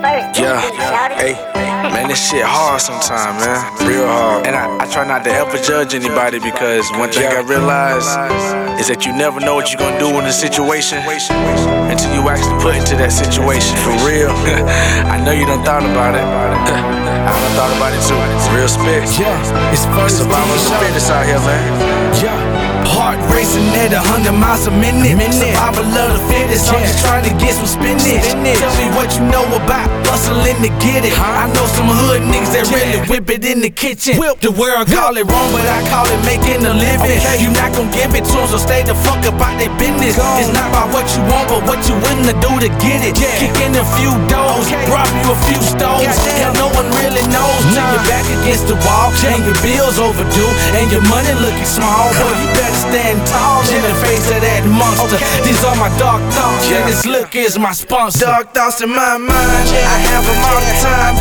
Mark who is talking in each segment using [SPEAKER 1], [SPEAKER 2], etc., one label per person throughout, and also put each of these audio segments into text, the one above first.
[SPEAKER 1] first.
[SPEAKER 2] Yeah, hey, man, this shit hard sometimes, man. Real hard. And I, I try not to ever judge anybody because one thing I realize is that you never know what you're gonna do in a situation until you actually put into that situation. For real. I know you done thought about it. I done thought about it too. Real spit.
[SPEAKER 3] Yeah, it's first
[SPEAKER 2] Survival of the fittest out here, man.
[SPEAKER 3] Yeah. Heart racing at a hundred miles a minute. Survival of the fittest. I'm just trying to get some spinach. Tell me what you know about bustling to get it. I know some hood niggas that really whip it in the kitchen. The world call it wrong, but I call it making a living. You not gonna give it to them, so stay the fuck about their business. It's not about what you want, but what you willing to do to get it. Kick in a few doors, rob you a few stoves. Hell, no one really knows till you're back against the wall. And your bills overdue, and your money looking small. Boy, you better stand tall in the face of that monster. These are my dark thoughts, and this look is my sponsor.
[SPEAKER 4] Dark thoughts in my mind, I have them all the time.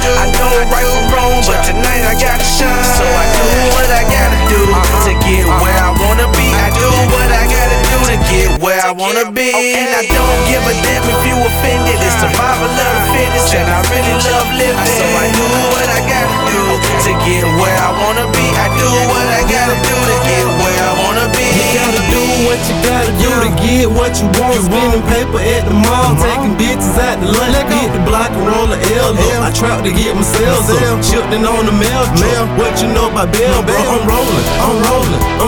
[SPEAKER 4] I wanna be. And I don't give a damn if you offended. It's survival of the fittest, and I really love living. So I do what I gotta do to get where I wanna be. I do what I gotta do to get where I wanna be.
[SPEAKER 5] You gotta do what you gotta do to get what you want. Spending paper at the mall, taking bitches out the lunch. Get the block and roll the L up. I trap to get my sales up. Shifting on the mail truck. What you know about Bell, bro? I'm rolling, I'm rolling. I'm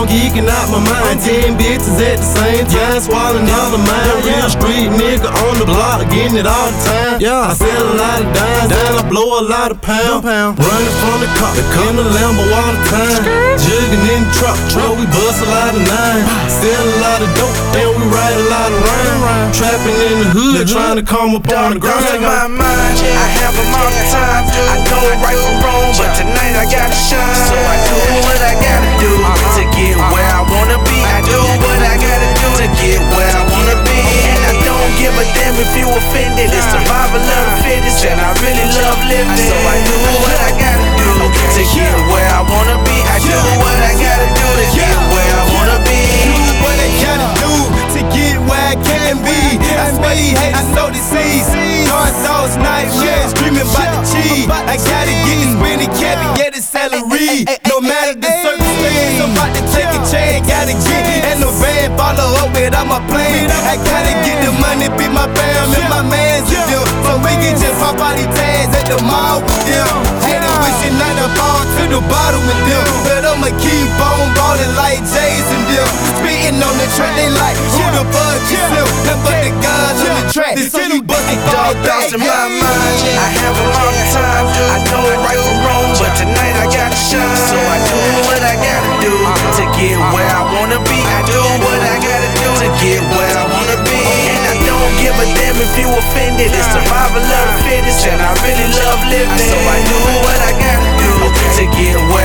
[SPEAKER 5] geeking out my mind. Ten bitches at the same time, swallowing all the mine. Real street nigga on the block, getting it all the time. Yeah, I sell a lot of dimes and I blow a lot of pounds. Running from the cop, in the Lambo all the time. Jugging in the truck, truck, we bust a lot of nine. Sell a lot of dope, and we ride a lot of rhyme. Trapping in the hood, mm-hmm. trying to come up on the
[SPEAKER 4] Dark thoughts in
[SPEAKER 5] grind.
[SPEAKER 4] my mind, I have them all the time. I know right from wrong, but tonight if you offended. It's survival of the fittest, and I really love living. So I do what I gotta do to get where I wanna be. I do what I gotta do to get where I wanna be.
[SPEAKER 5] what I gotta do to get where I can be. I swear he hate, I sow the seeds. Dark thoughts, nightmares, dreaming about the cheese. I gotta get this spinning cabbage, get the celery. No chance. Gotta get and no van follow up without my plan. I gotta get the money, be my fam and my man's with them. So we can just pop out these tags at the mall with them. Hating wishing not to fall to the bottom with them. But I'ma keep on ballin' like J's and them. Spitting on the track, they like, who the fuck yourself? Nothing but the guns on the track. This so you it
[SPEAKER 4] Dark thoughts in my mind, I have a long time. if you offended. It's survival of the fittest, and I really love living. So I do what I gotta do to get away.